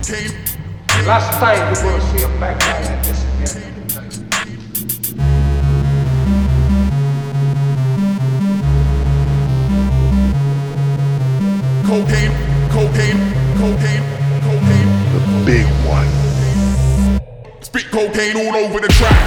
Last time you will see a bad guy like this again. Cocaine, cocaine, cocaine, cocaine. The big one. Spit cocaine all over the track.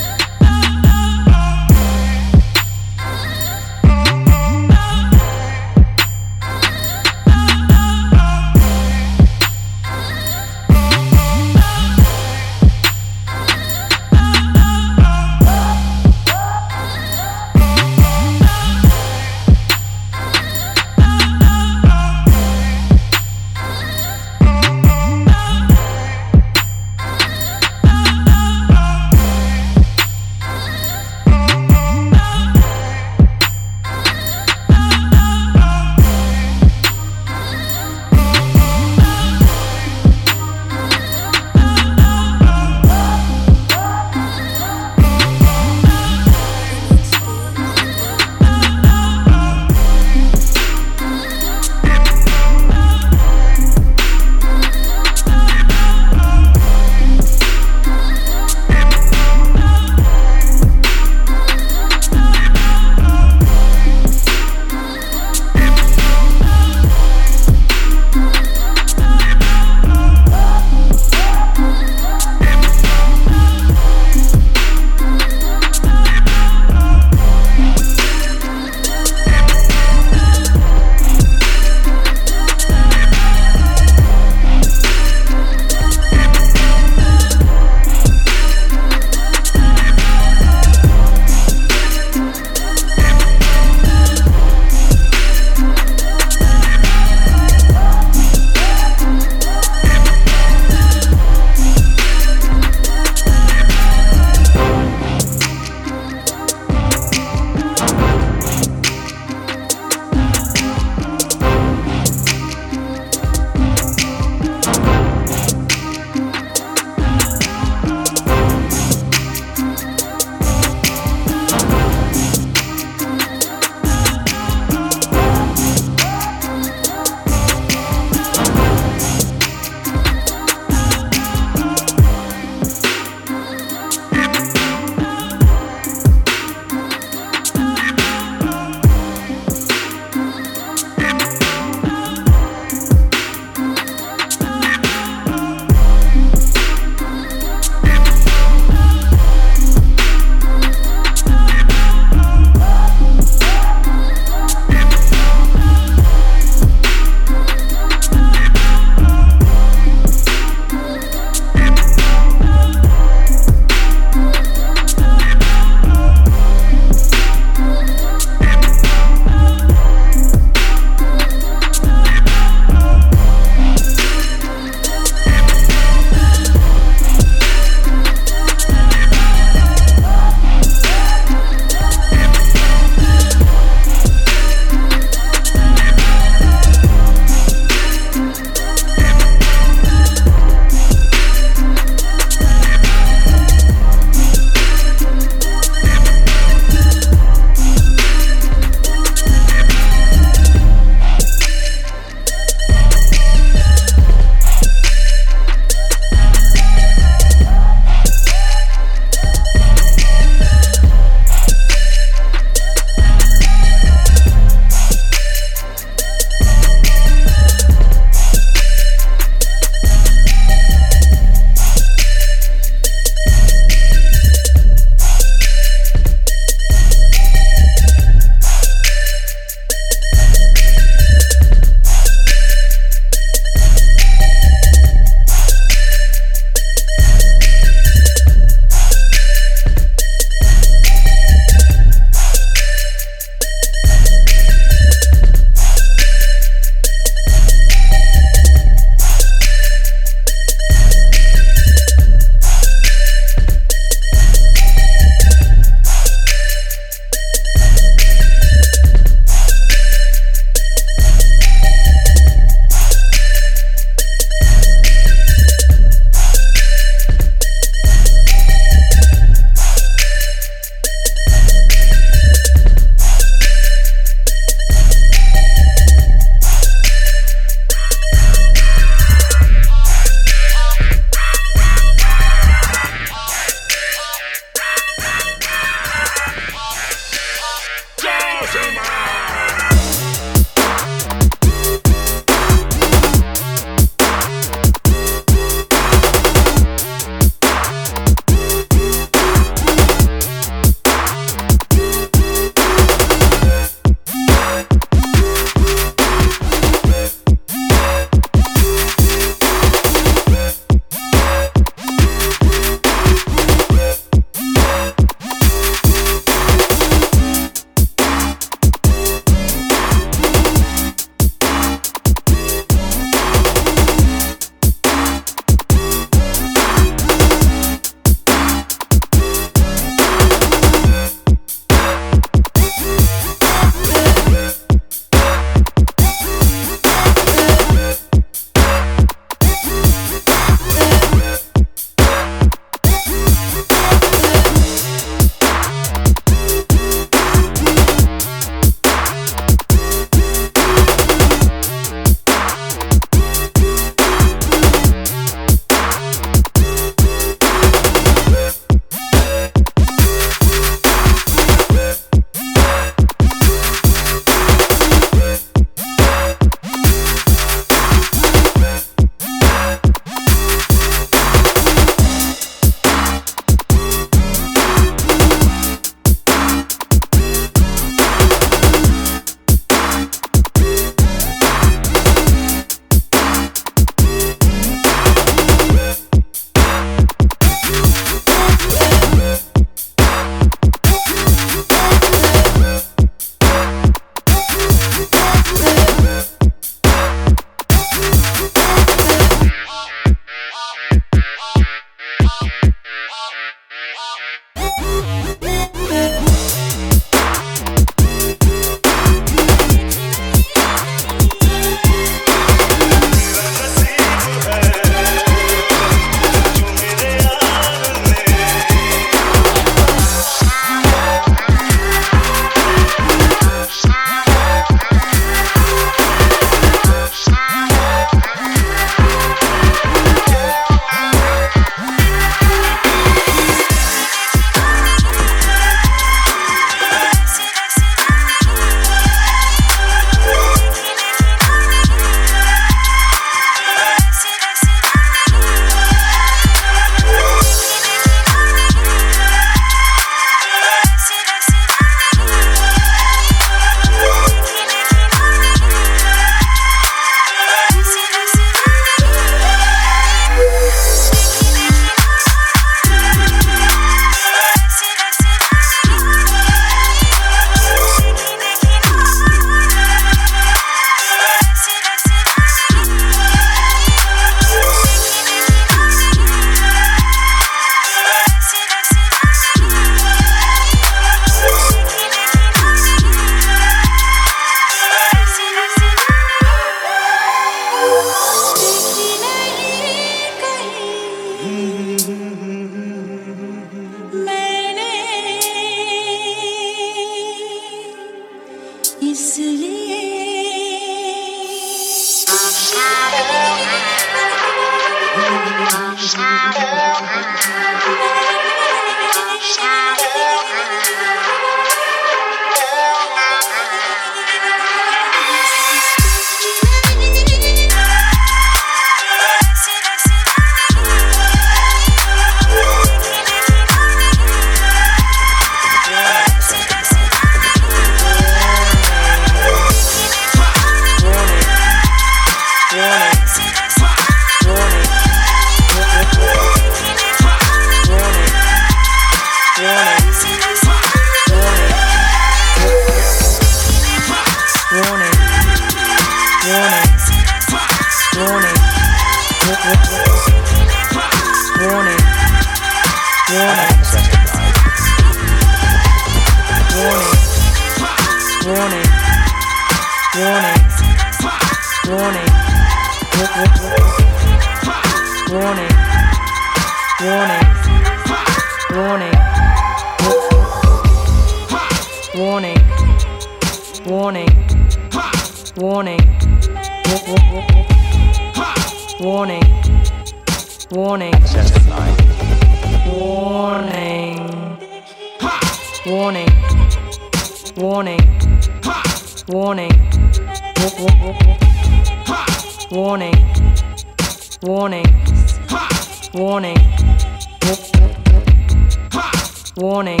Warning.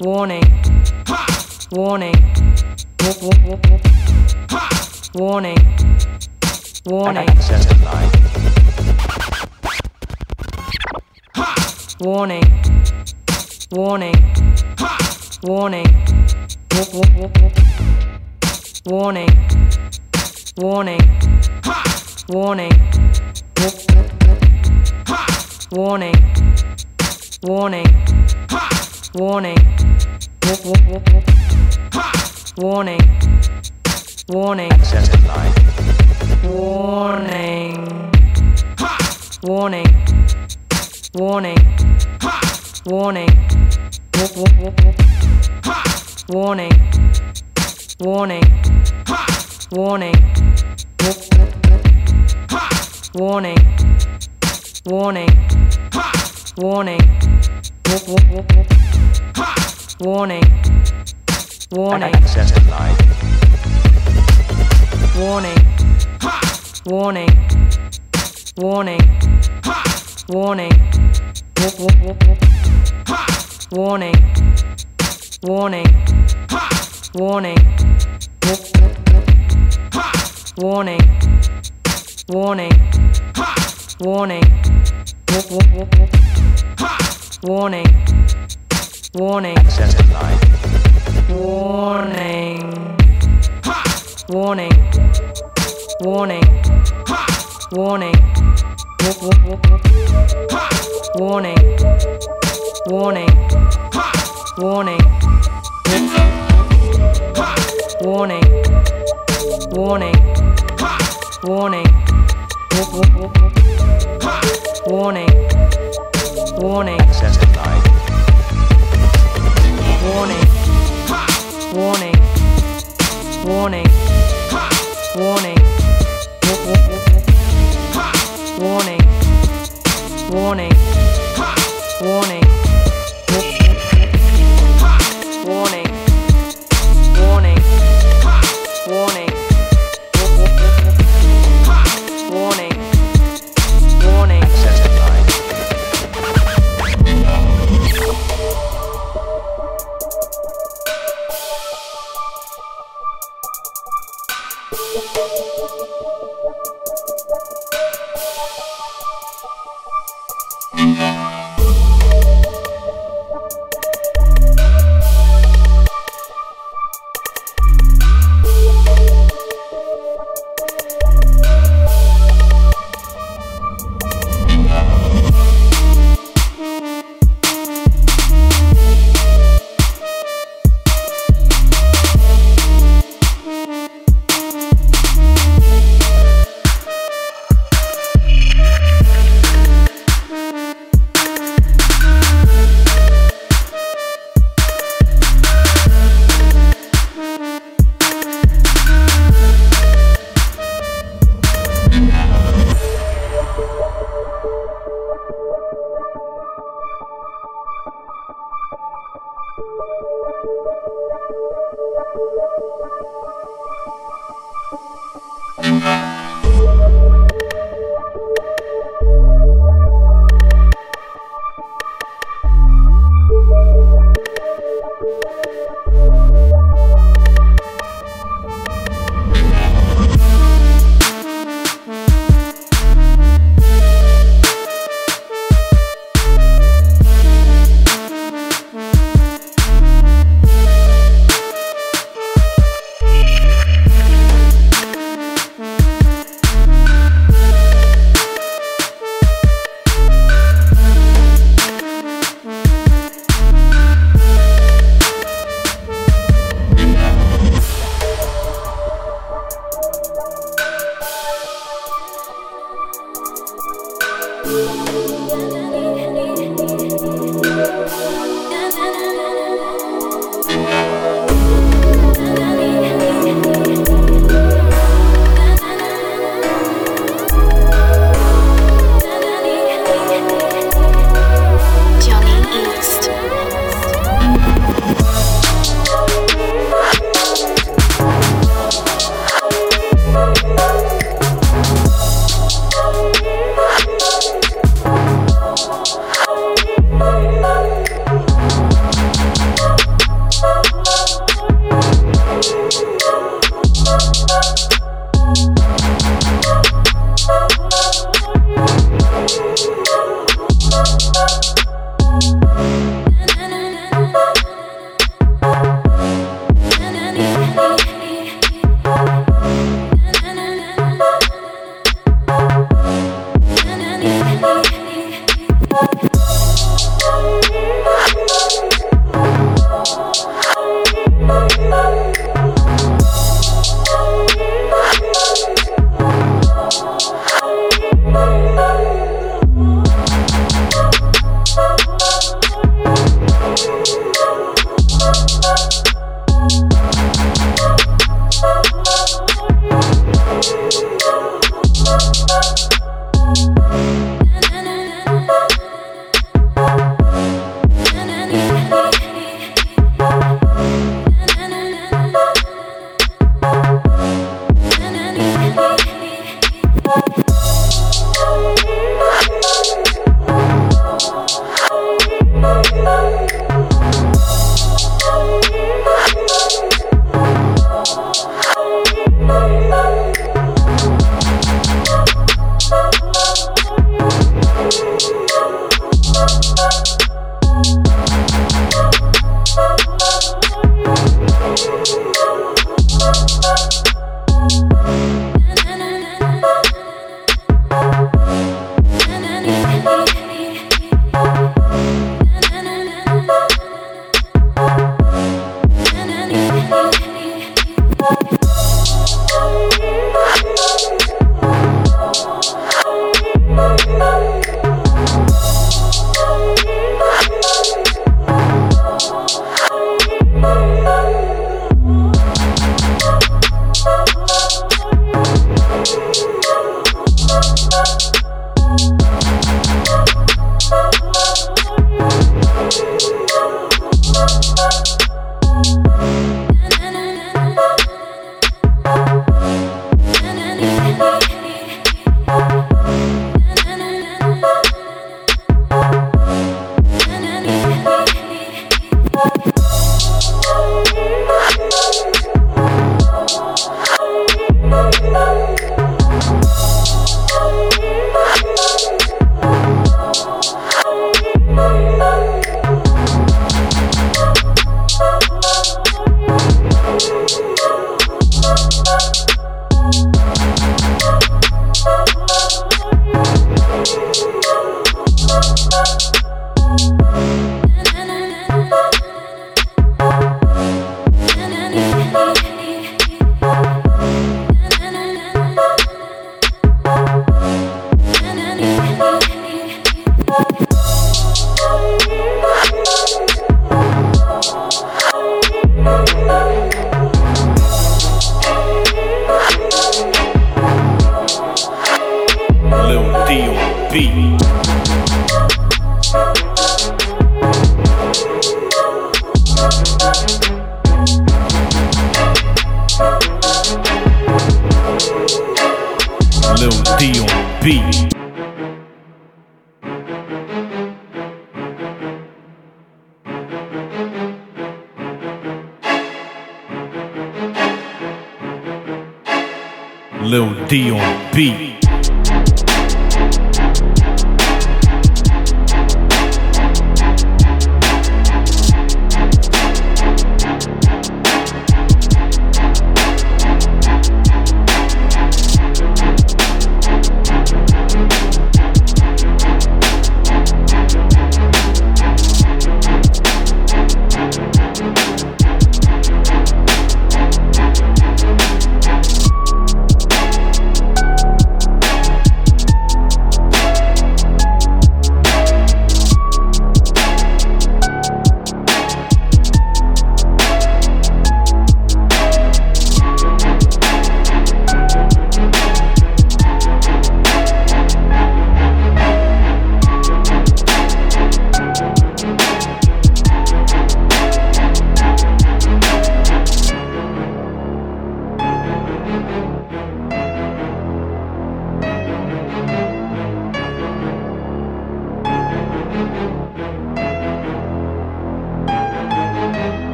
Warning. Warning. Warning. Warning. Access denied. Warning. Warning. Warning. Warning. Warning. Warning. Warning. Warning. Warning. Warning. Warning. Warning. Warning. Warning. Warning. Warning. Warning. Warning. Warning. Warning. Warning. Warning. Warning. Warning. Warning. Warning. Warning. Warning. Warning. Warning. Warning. Warning. Warning. Warning. Warning. Warning. Warning. Warning. Warning. Warning. Warning. Warning. Warning. Warning. Warning. Warning. Warning. Warning. Warning. Warning. Warning. Warning. Warning. Warning. Warning.